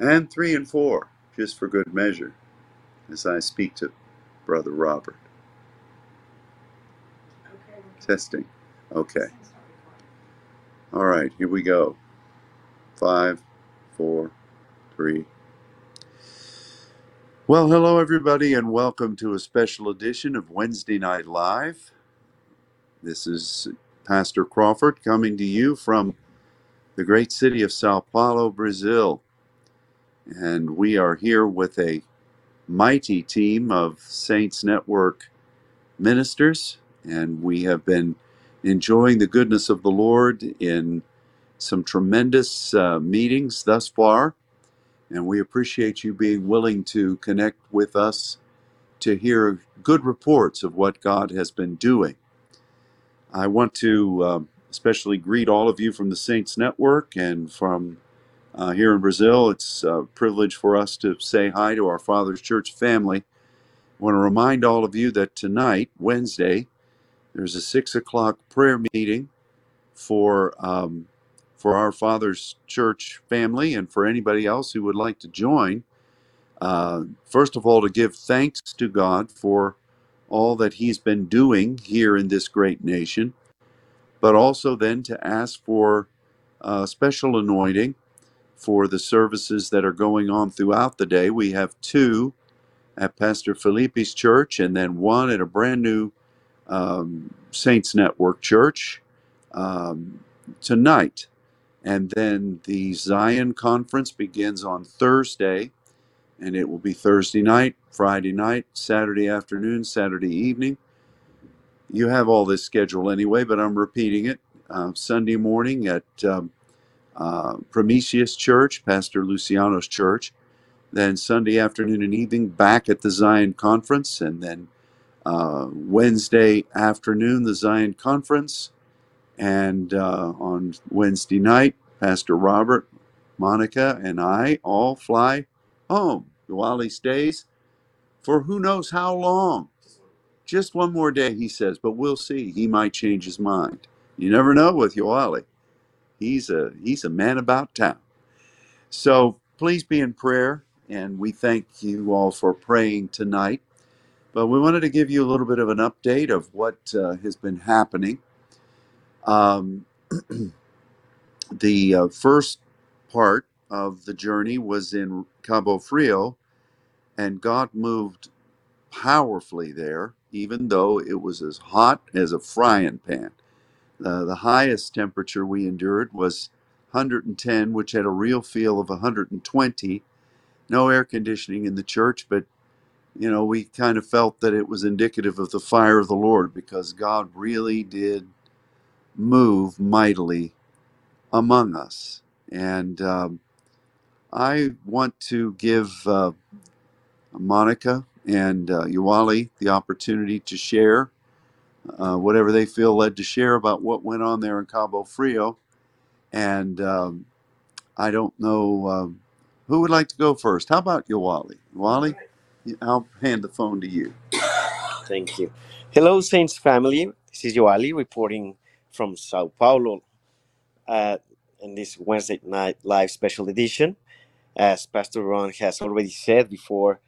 and three and four, just for good measure, as I speak to Brother Robert. Testing. Okay. All right, here we go. Five, four, three. Well, hello, everybody, and welcome to a special edition of Wednesday Night Live. This is Pastor Crawford coming to you from the great city of Sao Paulo, Brazil. And we are here with a mighty team of Saints Network ministers, and we have been enjoying the goodness of the Lord in some tremendous uh, meetings thus far. And we appreciate you being willing to connect with us to hear good reports of what God has been doing. I want to um, especially greet all of you from the Saints Network and from uh, here in Brazil. It's a privilege for us to say hi to our Father's Church family. I want to remind all of you that tonight, Wednesday, there's a six o'clock prayer meeting for um, for our Father's Church family and for anybody else who would like to join. Uh, first of all, to give thanks to God for all that He's been doing here in this great nation, but also then to ask for uh, special anointing for the services that are going on throughout the day. We have two at Pastor Felipe's church and then one at a brand new um, Saints Network church um, tonight. And then the Zion conference begins on Thursday, and it will be Thursday night, Friday night, Saturday afternoon, Saturday evening. You have all this schedule anyway, but I'm repeating it. Uh, Sunday morning at um, uh, Prometheus Church, Pastor Luciano's church. Then Sunday afternoon and evening back at the Zion Conference, and then uh, Wednesday afternoon the Zion Conference, and uh, on Wednesday night, Pastor Robert, Monica, and I all fly home. Wally stays for who knows how long. Just one more day, he says, but we'll see. He might change his mind. You never know with Yoalli. He's a he's a man about town. So please be in prayer, and we thank you all for praying tonight. But we wanted to give you a little bit of an update of what uh, has been happening. Um, the uh, first part of the journey was in Cabo Frio, and God moved powerfully there, even though it was as hot as a frying pan. The highest temperature we endured was 110, which had a real feel of 120. No air conditioning in the church, but you know, we kind of felt that it was indicative of the fire of the Lord because God really did move mightily among us. And um, I want to give uh, Monica and uh, the opportunity to share uh, whatever they feel led to share about what went on there in Cabo Frio. And um, I don't know um, who would like to go first. How about you, Wally? Wally, I'll hand the phone to you. Thank you. Hello, Saints family. This is Yoalli reporting from Sao Paulo uh, in this Wednesday night live special edition. As Pastor Ron has already said before,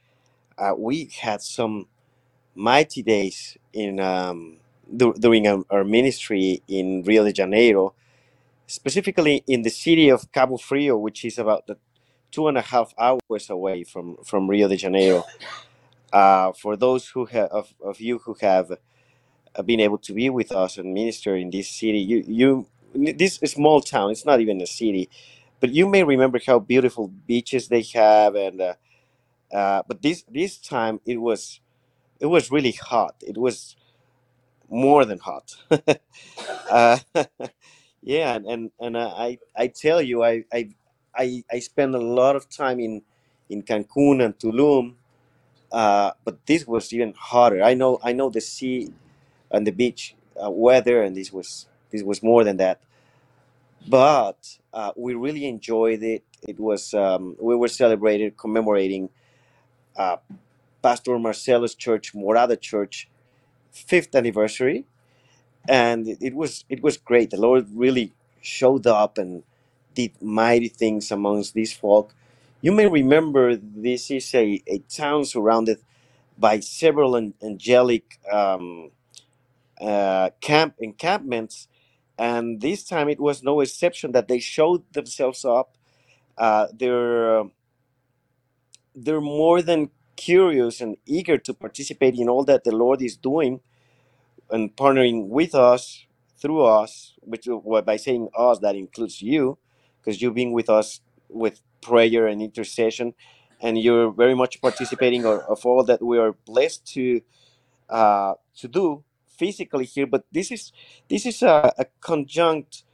uh, we had some mighty days in um, du- during our, our ministry in Rio de Janeiro, specifically in the city of Cabo Frio, which is about the two and a half hours away from, from Rio de Janeiro. Uh, for those who have of, of you who have uh, been able to be with us and minister in this city, you you this small town. It's not even a city, but you may remember how beautiful beaches they have, and uh, uh, but this this time it was it was really hot. It was more than hot. uh, yeah, and and, I I tell you, I I I spent a lot of time in in Cancun and Tulum, uh, but this was even hotter. I know I know the sea and the beach uh, weather, and this was this was more than that. But uh, we really enjoyed it. It was um, we were celebrating, commemorating uh, Pastor Marcelo's church, Morada Church, fifth anniversary, and it, was it was great. The Lord really showed up and did mighty things amongst these folk. You may remember this is a, a town surrounded by several an- angelic um, uh, camp encampments, and this time it was no exception that they showed themselves up. Uh, they're they're more than curious and eager to participate in all that the Lord is doing and partnering with us through us, which by saying us that includes you, because you've been with us with prayer and intercession, and you're very much participating of, of all that we are blessed to uh, to do physically here. But this is this is a, a conjunct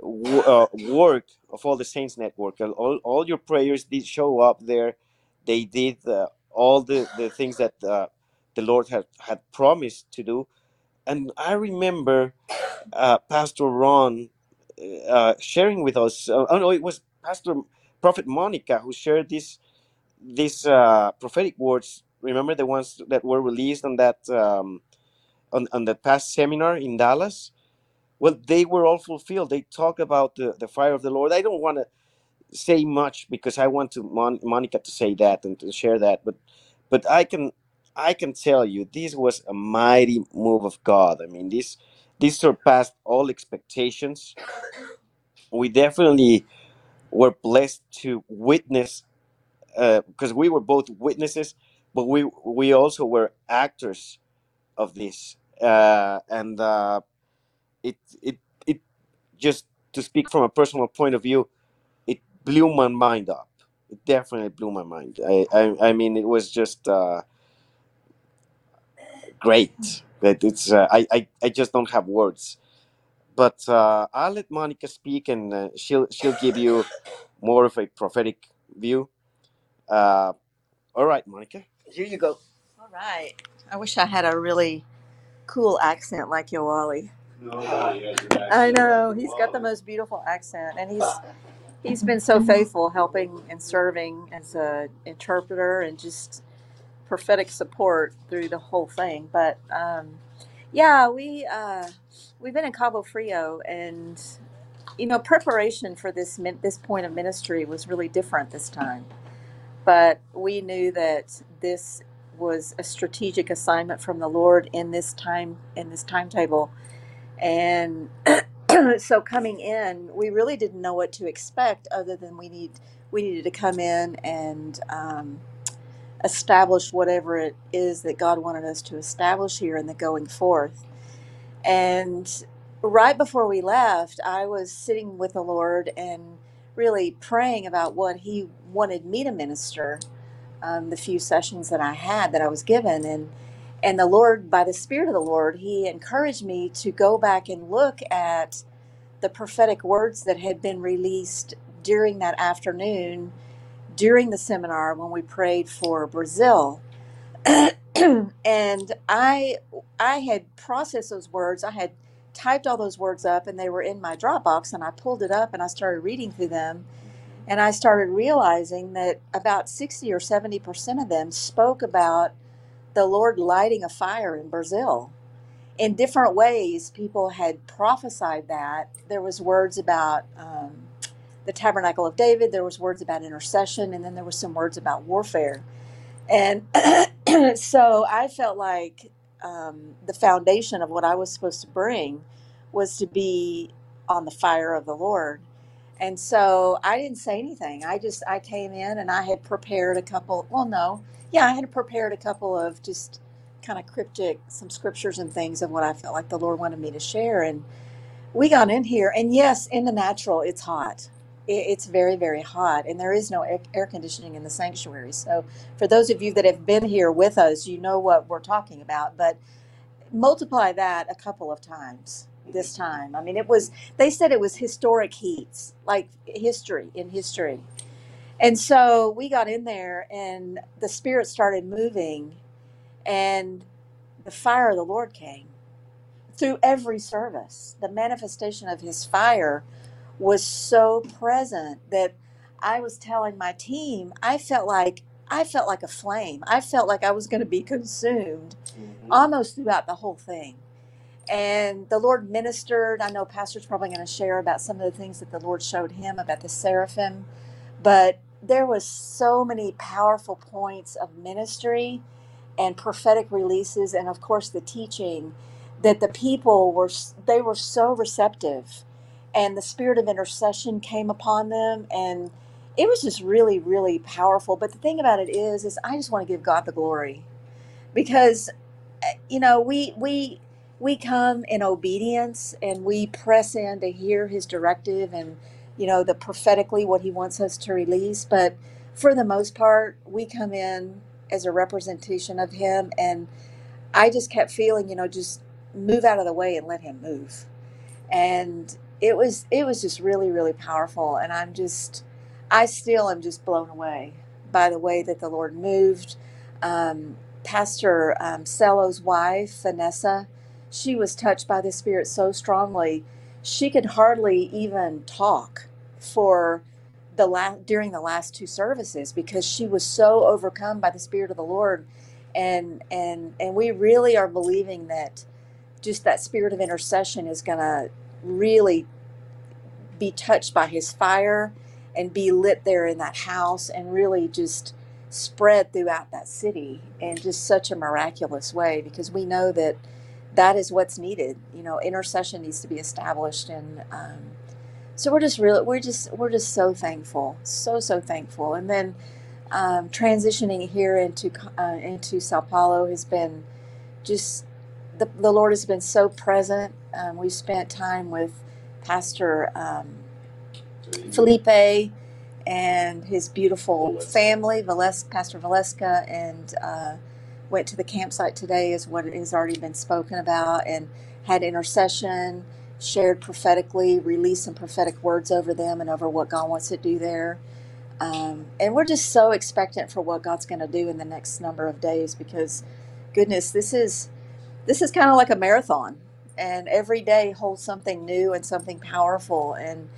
w- uh, work of all the Saints Network. All, all your prayers did show up there. They did all the, the things that uh, the Lord had, had promised to do. And I remember uh, Pastor Ron uh, sharing with us. Uh, oh no, it was Pastor Prophet Monica who shared this these uh, prophetic words. Remember the ones that were released on that um, on, on the past seminar in Dallas well they were all fulfilled they talk about the, the fire of the lord i don't want to say much because i want to Mon- monica to say that and to share that but but i can i can tell you this was a mighty move of god. I mean this this surpassed all expectations. We definitely were blessed to witness uh because we were both witnesses but we we also were actors of this uh, and uh, it it it just to speak from a personal point of view blew my mind up. It definitely blew my mind. I I, I mean, it was just uh, great. That it's uh, I, I I just don't have words. But uh, I'll let Monica speak, and uh, she'll she'll give you more of a prophetic view. Uh, all right, Monica, here you go. All right. I wish I had a really cool accent like Yoalli. I know he's got the most beautiful accent, and he's he's been so faithful, helping and serving as a interpreter and just prophetic support through the whole thing. But um, yeah, we uh, we've been in Cabo Frio, and you know, preparation for this min- this point of ministry was really different this time. But we knew that this was a strategic assignment from the Lord in this time in this timetable, and so coming in, we really didn't know what to expect, other than we need we needed to come in and um, establish whatever it is that God wanted us to establish here in the going forth. And right before we left, I was sitting with the Lord and really praying about what He wanted me to minister um, the few sessions that I had that I was given, and and the Lord, by the Spirit of the Lord, He encouraged me to go back and look at the prophetic words that had been released during that afternoon during the seminar when we prayed for Brazil. and I I had processed those words. I had typed all those words up and they were in my Dropbox and I pulled it up and I started reading through them and I started realizing that about 60 or 70% of them spoke about the Lord lighting a fire in Brazil. In different ways, people had prophesied that. There was words about um, the tabernacle of David, there was words about intercession, and then there was some words about warfare. And so I felt like um, the foundation of what I was supposed to bring was to be on the fire of the Lord. And so I didn't say anything. I just I came in and I had prepared a couple. Well, no, yeah, I had prepared a couple of just kind of cryptic some scriptures and things of what I felt like the Lord wanted me to share. And we got in here, and yes, in the natural, it's hot. It, it's very very hot, and there is no air conditioning in the sanctuary. So for those of you that have been here with us, you know what we're talking about. But multiply that a couple of times this time. I mean, it was, they said it was historic heats, like history in history. And so we got in there and the Spirit started moving and the fire of the Lord came through every service. The manifestation of his fire was so present that I was telling my team, I felt like I felt like a flame. I felt like I was going to be consumed Mhm. almost throughout the whole thing. And the Lord ministered. I know Pastor's probably going to share about some of the things that the Lord showed him about the seraphim, but there was so many powerful points of ministry and prophetic releases and of course the teaching that the people were they were so receptive and the spirit of intercession came upon them and it was just really really powerful but the thing about it is is i just want to give god the glory because eh, you know we we we come in obedience and we press in to hear his directive and you know the prophetically what he wants us to release. But for the most part we come in as a representation of him. And i just kept feeling you know just move out of the way and let him move. And it was it was just really really powerful. And i'm just i still am just blown away by the way that the lord moved. Um, pastor um, cello's wife vanessa she was touched by the spirit so strongly she could hardly even talk for the last during the last two services because she was so overcome by the spirit of the lord. And and and we really are believing that just that spirit of intercession is going to really be touched by his fire and be lit there in that house and really just spread throughout that city in just such a miraculous way because we know that that is what's needed you know intercession needs to be established and um, so we're just really we're just we're just so thankful so so thankful and then um, transitioning here into uh, into sao paulo has been just the, the Lord has been so present. Um, we spent time with Pastor um, Felipe and his beautiful family, Vales- Pastor Valeska, and uh, went to the campsite today, is what has already been spoken about, and had intercession, shared prophetically, released some prophetic words over them and over what God wants to do there. Um, and we're just so expectant for what God's going to do in the next number of days because, goodness, this is this is kind of like a marathon. And every day holds something new and something powerful. And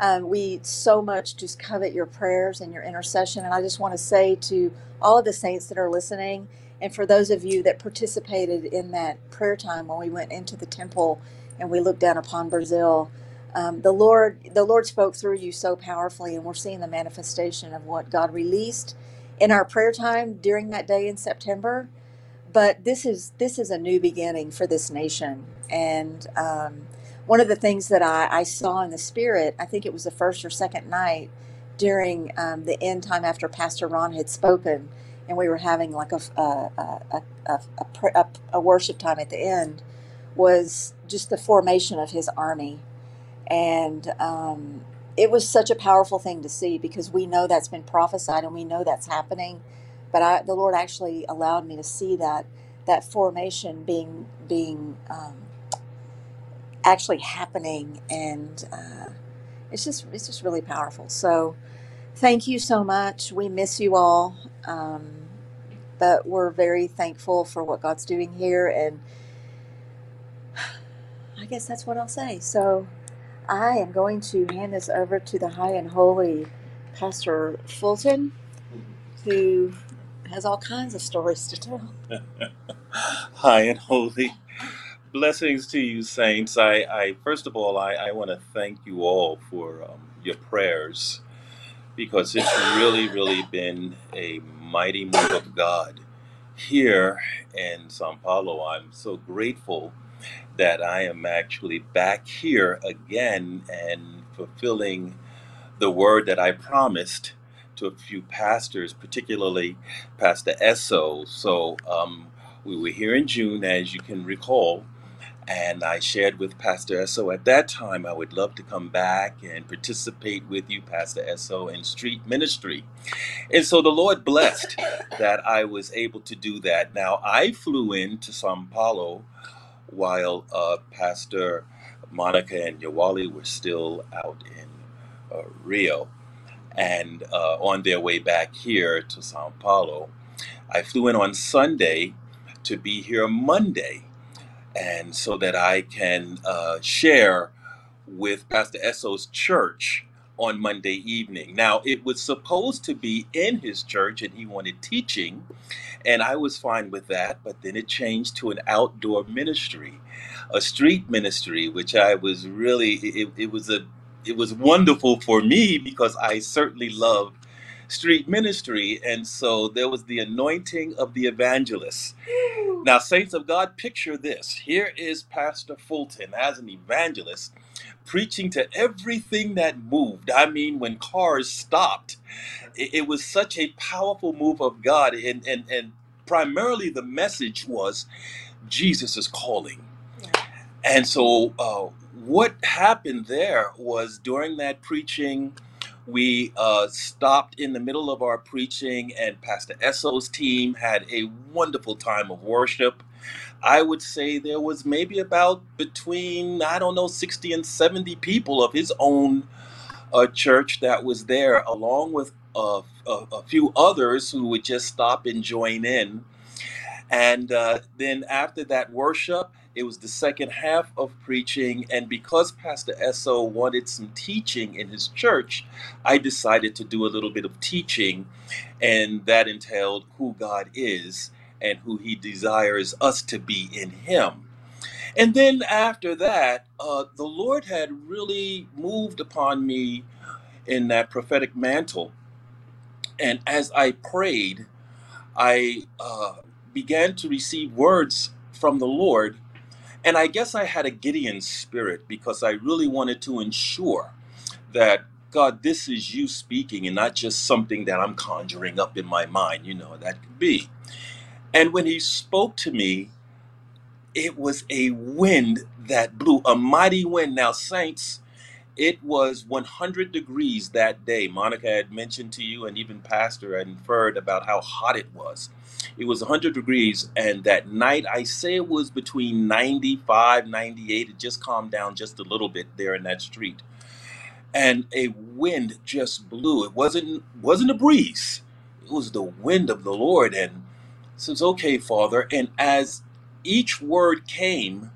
um, we so much just covet your prayers and your intercession. And i just want to say to all of the saints that are listening and for those of you that participated in that prayer time when we went into the temple and we looked down upon brazil um, the lord the lord spoke through you so powerfully and we're seeing the manifestation of what god released in our prayer time during that day in september. But this is this is a new beginning for this nation. And um, one of the things that I, I saw in the spirit i think it was the first or second night during um, the end time after pastor ron had spoken and we were having like a, a, a, a, a, worship time at the end was just the formation of his army. And um, it was such a powerful thing to see because we know that's been prophesied and we know that's happening. But I, the lord actually allowed me to see that that formation being being um, actually happening. And uh, it's just it's just really powerful. So thank you so much we miss you all um, but we're very thankful for what god's doing here and i guess that's what i'll say so I am going to hand this over to the high and holy Pastor Fulton, who has all kinds of stories to tell. High and holy blessings to you, saints. I, I first of all, I, I want to thank you all for um, your prayers because it's really, really been a mighty move of God here in Sao Paulo. I'm so grateful that I am actually back here again and fulfilling the word that I promised to a few pastors, particularly Pastor Esso. So um, we were here in June, as you can recall, and I shared with Pastor Esso at that time I would love to come back and participate with you, Pastor Esso, in street ministry. And so the Lord blessed that I was able to do that. Now I flew into Sao Paulo while uh, Pastor Monica and Yoalli were still out in uh, Rio and uh, on their way back here to Sao Paulo. I flew in on Sunday to be here Monday, and so that I can uh, share with Pastor Esso's church on Monday evening. Now, it was supposed to be in his church, and he wanted teaching, and I was fine with that, but then it changed to an outdoor ministry, a street ministry, which I was really, it, it was a it was wonderful for me because I certainly love street ministry. And so there was the anointing of the evangelist. Now, saints of God, picture this. Here is Pastor Fulton as an evangelist preaching to everything that moved. I mean, when cars stopped, it, it was such a powerful move of God. And, and, and primarily the message was Jesus is calling. And so, uh, what happened there was during that preaching, we uh, stopped in the middle of our preaching, and Pastor Esso's team had a wonderful time of worship. I would say there was maybe about between, I don't know, 60 and 70 people of his own uh, church that was there, along with a, a few others who would just stop and join in. And uh, then after that worship, it was the second half of preaching. And because Pastor Esso wanted some teaching in his church, I decided to do a little bit of teaching. And that entailed who God is and who he desires us to be in him. And then after that, uh, the Lord had really moved upon me in that prophetic mantle. And as I prayed, I uh, began to receive words from the Lord. And I guess I had a Gideon spirit because I really wanted to ensure that, God, this is you speaking and not just something that I'm conjuring up in my mind. You know, that could be. And when he spoke to me, it was a wind that blew, a mighty wind. Now, saints, it was 100 degrees that day. Monica had mentioned to you, and even Pastor had inferred about how hot it was. It was 100 degrees, and that night, I say it was between 95, 98. It just calmed down just a little bit there in that street. And a wind just blew. It wasn't wasn't a breeze. It was the wind of the Lord. And says, okay, Father. And as each word came,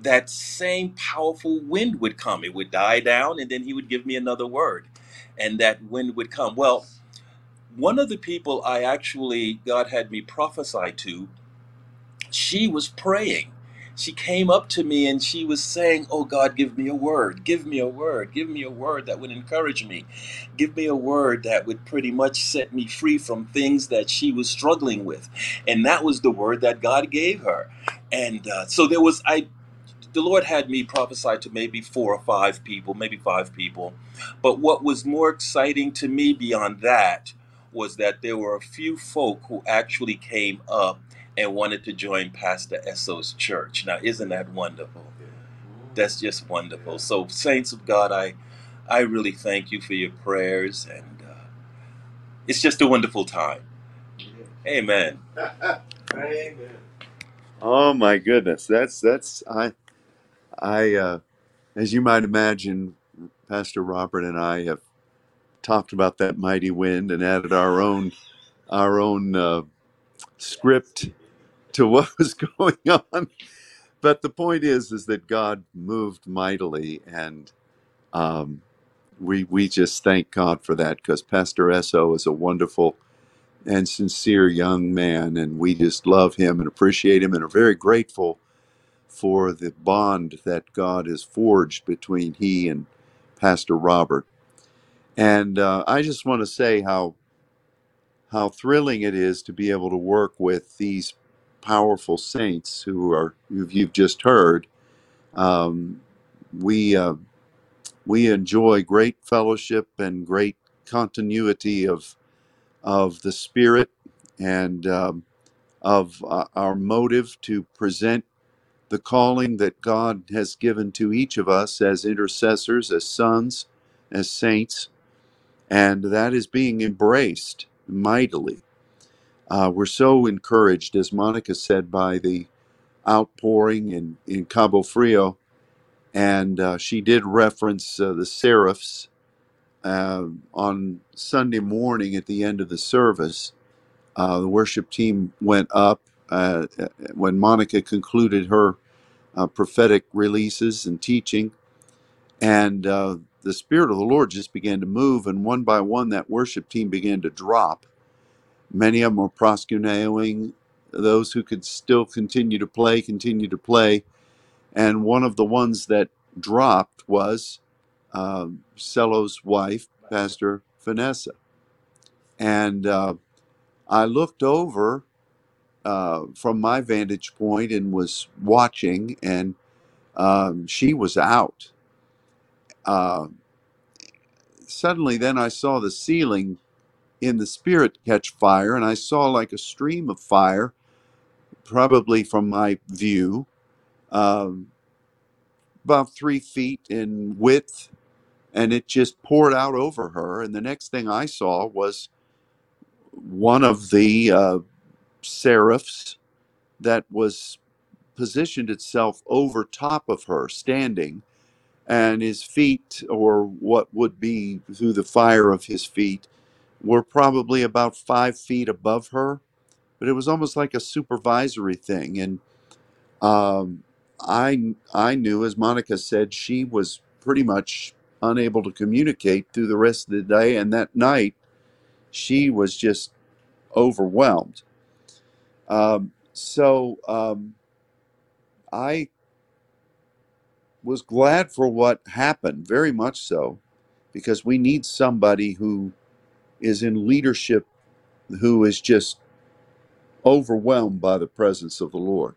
that same powerful wind would come. It would die down, and then he would give me another word, and that wind would come. Well, one of the people I actually, God had me prophesy to, she was praying. She came up to me and she was saying, Oh God, give me a word, give me a word, give me a word that would encourage me, give me a word that would pretty much set me free from things that she was struggling with. And that was the word that God gave her. And uh, so there was, I the Lord had me prophesy to maybe four or five people, maybe five people. But what was more exciting to me beyond that was that there were a few folk who actually came up and wanted to join Pastor Esso's church. Now, isn't that wonderful? That's just wonderful. So, saints of God, I, I really thank you for your prayers, and uh, it's just a wonderful time. Amen. Oh my goodness, that's that's I I uh, as you might imagine, Pastor Robert and I have talked about that mighty wind and added our own our own uh, script to what was going on. But the point is, is that God moved mightily, and um, we we just thank God for that because Pastor Esso is a wonderful and sincere young man, and we just love him and appreciate him, and are very grateful for the bond that God has forged between he and Pastor Robert. And uh, I just want to say how how thrilling it is to be able to work with these powerful saints who are who you've just heard. Um, we uh, we enjoy great fellowship and great continuity of of the spirit and um, of uh, our motive to present the calling that God has given to each of us as intercessors, as sons, as saints, and that is being embraced mightily. Uh, we're so encouraged, as Monica said, by the outpouring in, in Cabo Frio, and uh, she did reference uh, the seraphs uh, on Sunday morning at the end of the service. Uh, the worship team went up uh, when Monica concluded her prophetic releases and teaching. And the Spirit of the Lord just began to move, and one by one, that worship team began to drop. Many of them were proskuneoing. Those who could still continue to play, continue to play. And one of the ones that dropped was um, Cello's wife, Pastor Vanessa. And uh, I looked over uh, from my vantage point and was watching, and um, she was out. Uh, suddenly, then I saw the ceiling in the spirit catch fire, and I saw like a stream of fire, probably from my view, um, about three feet in width, and it just poured out over her. And the next thing I saw was one of the uh, seraphs that was positioned itself over top of her, standing, and his feet, or what would be through the fire of his feet, were probably about five feet above her. But it was almost like a supervisory thing. And um, I, I knew, as Monica said, she was pretty much unable to communicate through the rest of the day. And that night, she was just overwhelmed. Um, so um, I was glad for what happened, very much so, because we need somebody who is in leadership who is just overwhelmed by the presence of the Lord,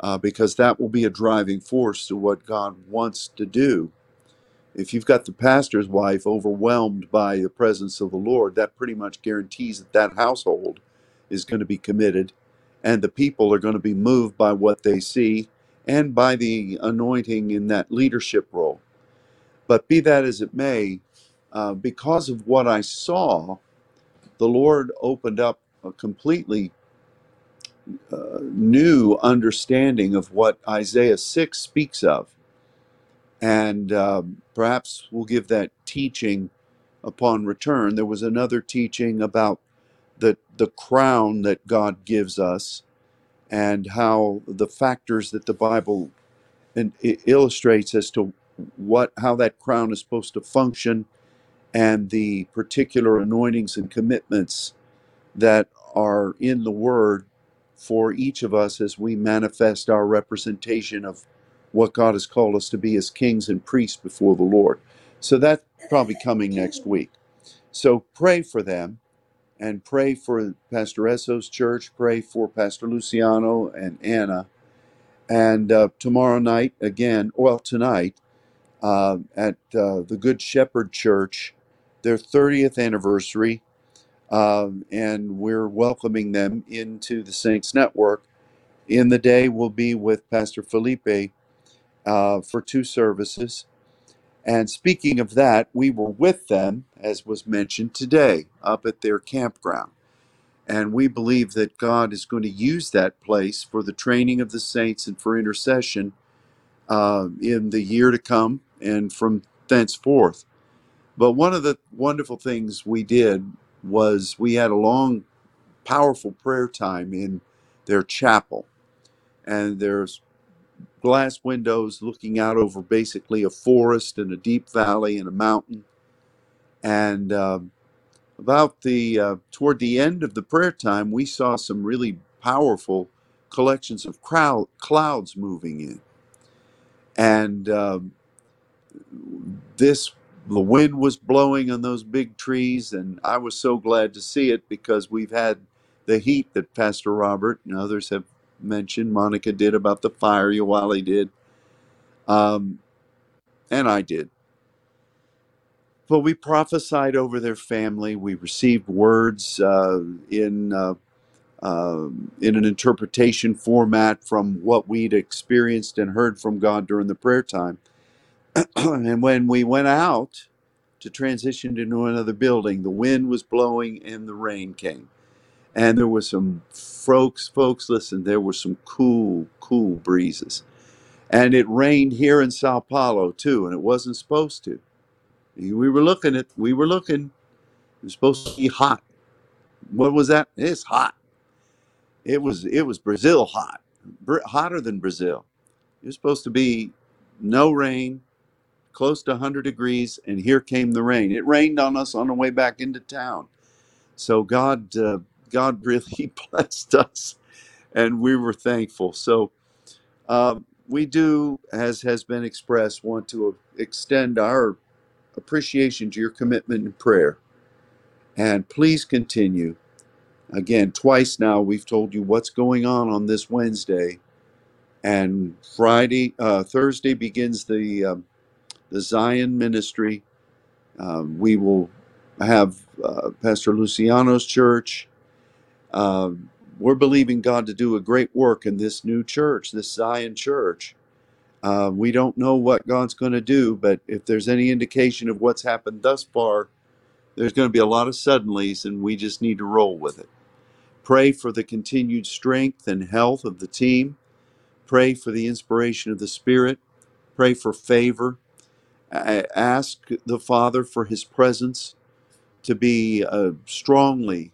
uh, because that will be a driving force to what God wants to do. If you've got the pastor's wife overwhelmed by the presence of the Lord, that pretty much guarantees that that household is going to be committed and the people are going to be moved by what they see and by the anointing in that leadership role. But be that as it may, uh, because of what I saw, the Lord opened up a completely uh, new understanding of what Isaiah 6 speaks of. And um, perhaps we'll give that teaching upon return. There was another teaching about the, the crown that God gives us and how the factors that the Bible i- illustrates as to what how that crown is supposed to function and the particular anointings and commitments that are in the word for each of us as we manifest our representation of what God has called us to be as kings and priests before the Lord. So that's probably coming next week. So pray for them and pray for Pastor Esso's church, pray for Pastor Luciano and Anna. And uh, tomorrow night, again, well, tonight, uh, at uh, the Good Shepherd Church, their 30th anniversary, um, and we're welcoming them into the Saints Network. In the day, we'll be with Pastor Felipe uh, for two services. And speaking of that, we were with them, as was mentioned today, up at their campground. And we believe that God is going to use that place for the training of the saints and for intercession uh, in the year to come and from thenceforth. But one of the wonderful things we did was we had a long, powerful prayer time in their chapel. And there's glass windows looking out over basically a forest and a deep valley and a mountain. And um, about the uh, toward the end of the prayer time, we saw some really powerful collections of crowd clouds moving in, and um, this the wind was blowing on those big trees, and I was so glad to see it because we've had the heat that Pastor Robert and others have mentioned. Monica did about the fire, Yoalli did, um, and I did. But we prophesied over their family. We received words uh, in uh, um in an interpretation format from what we'd experienced and heard from God during the prayer time. and when we went out to transition into another building, the wind was blowing and the rain came. And there was some folks, folks, listen, there were some cool, cool breezes. And it rained here in Sao Paulo too, and it wasn't supposed to. We were looking at, we were looking, it was supposed to be hot. What was that? It's hot. It was, it was Brazil hot, Br- hotter than Brazil. It was supposed to be no rain, close to 100 degrees, and here came the rain. It rained on us on the way back into town. So God, uh, God really blessed us, and we were thankful. So um, we do, as has been expressed, want to extend our appreciation to your commitment and prayer And please continue. Again, twice now we've told you what's going on on this Wednesday, and Friday, uh, Thursday begins the um, the Zion Ministry. Um, we will have uh, Pastor Luciano's church. Um, we're believing God to do a great work in this new church, this Zion church. Uh, we don't know what God's going to do, but if there's any indication of what's happened thus far, there's going to be a lot of suddenlies, and we just need to roll with it. Pray for the continued strength and health of the team. Pray for the inspiration of the Spirit. Pray for favor. A- Ask the Father for His presence to be uh, strongly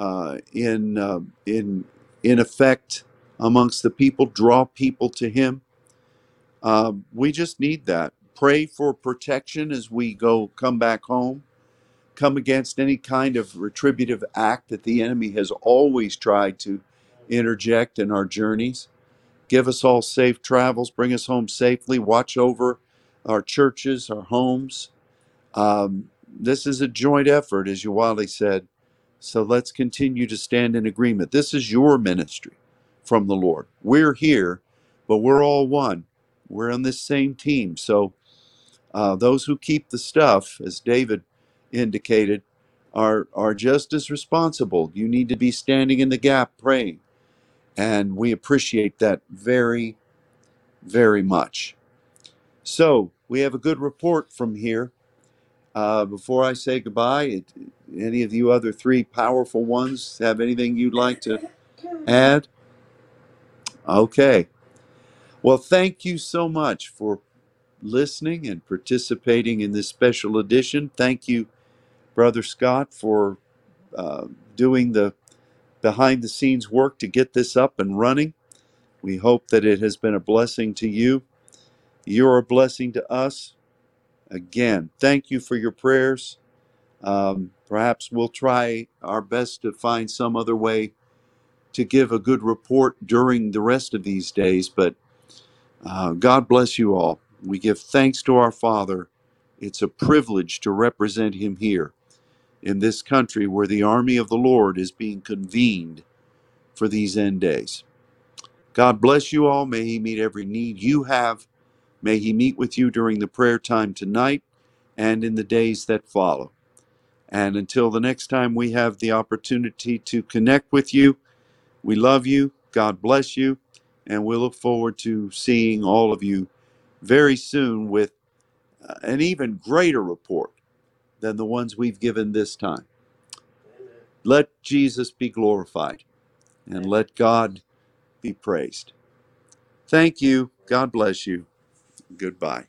uh, in uh, in in effect amongst the people. Draw people to Him. Um, we just need that. Pray for protection as we go come back home. Come against any kind of retributive act that the enemy has always tried to interject in our journeys Give us all safe travels. Bring us home safely. Watch over our churches, our homes. Um, this is a joint effort, as Yoalli said. So let's continue to stand in agreement. This is your ministry from the Lord. We're here, but we're all one. We're on this same team. So uh, those who keep the stuff, as David indicated, are are just as responsible. You need to be standing in the gap, praying, and we appreciate that very, very much. So we have a good report from here. Uh, before I say goodbye, it, any of you other three powerful ones have anything you'd like to add? Okay. Well, thank you so much for listening and participating in this special edition. Thank you, Brother Scott, for uh, doing the behind the scenes work to get this up and running. We hope that it has been a blessing to you. You're a blessing to us. Again, thank you for your prayers. Um, perhaps we'll try our best to find some other way to give a good report during the rest of these days, but uh, God bless you all. We give thanks to our Father. It's a privilege to represent Him here in this country where the army of the Lord is being convened for these end days. God bless you all. May He meet every need you have. May He meet with you during the prayer time tonight and in the days that follow. And until the next time we have the opportunity to connect with you, we love you. God bless you. And we look forward to seeing all of you very soon with uh, an even greater report than the ones we've given this time. Let Jesus be glorified and let God be praised. Thank you. God bless you. Goodbye.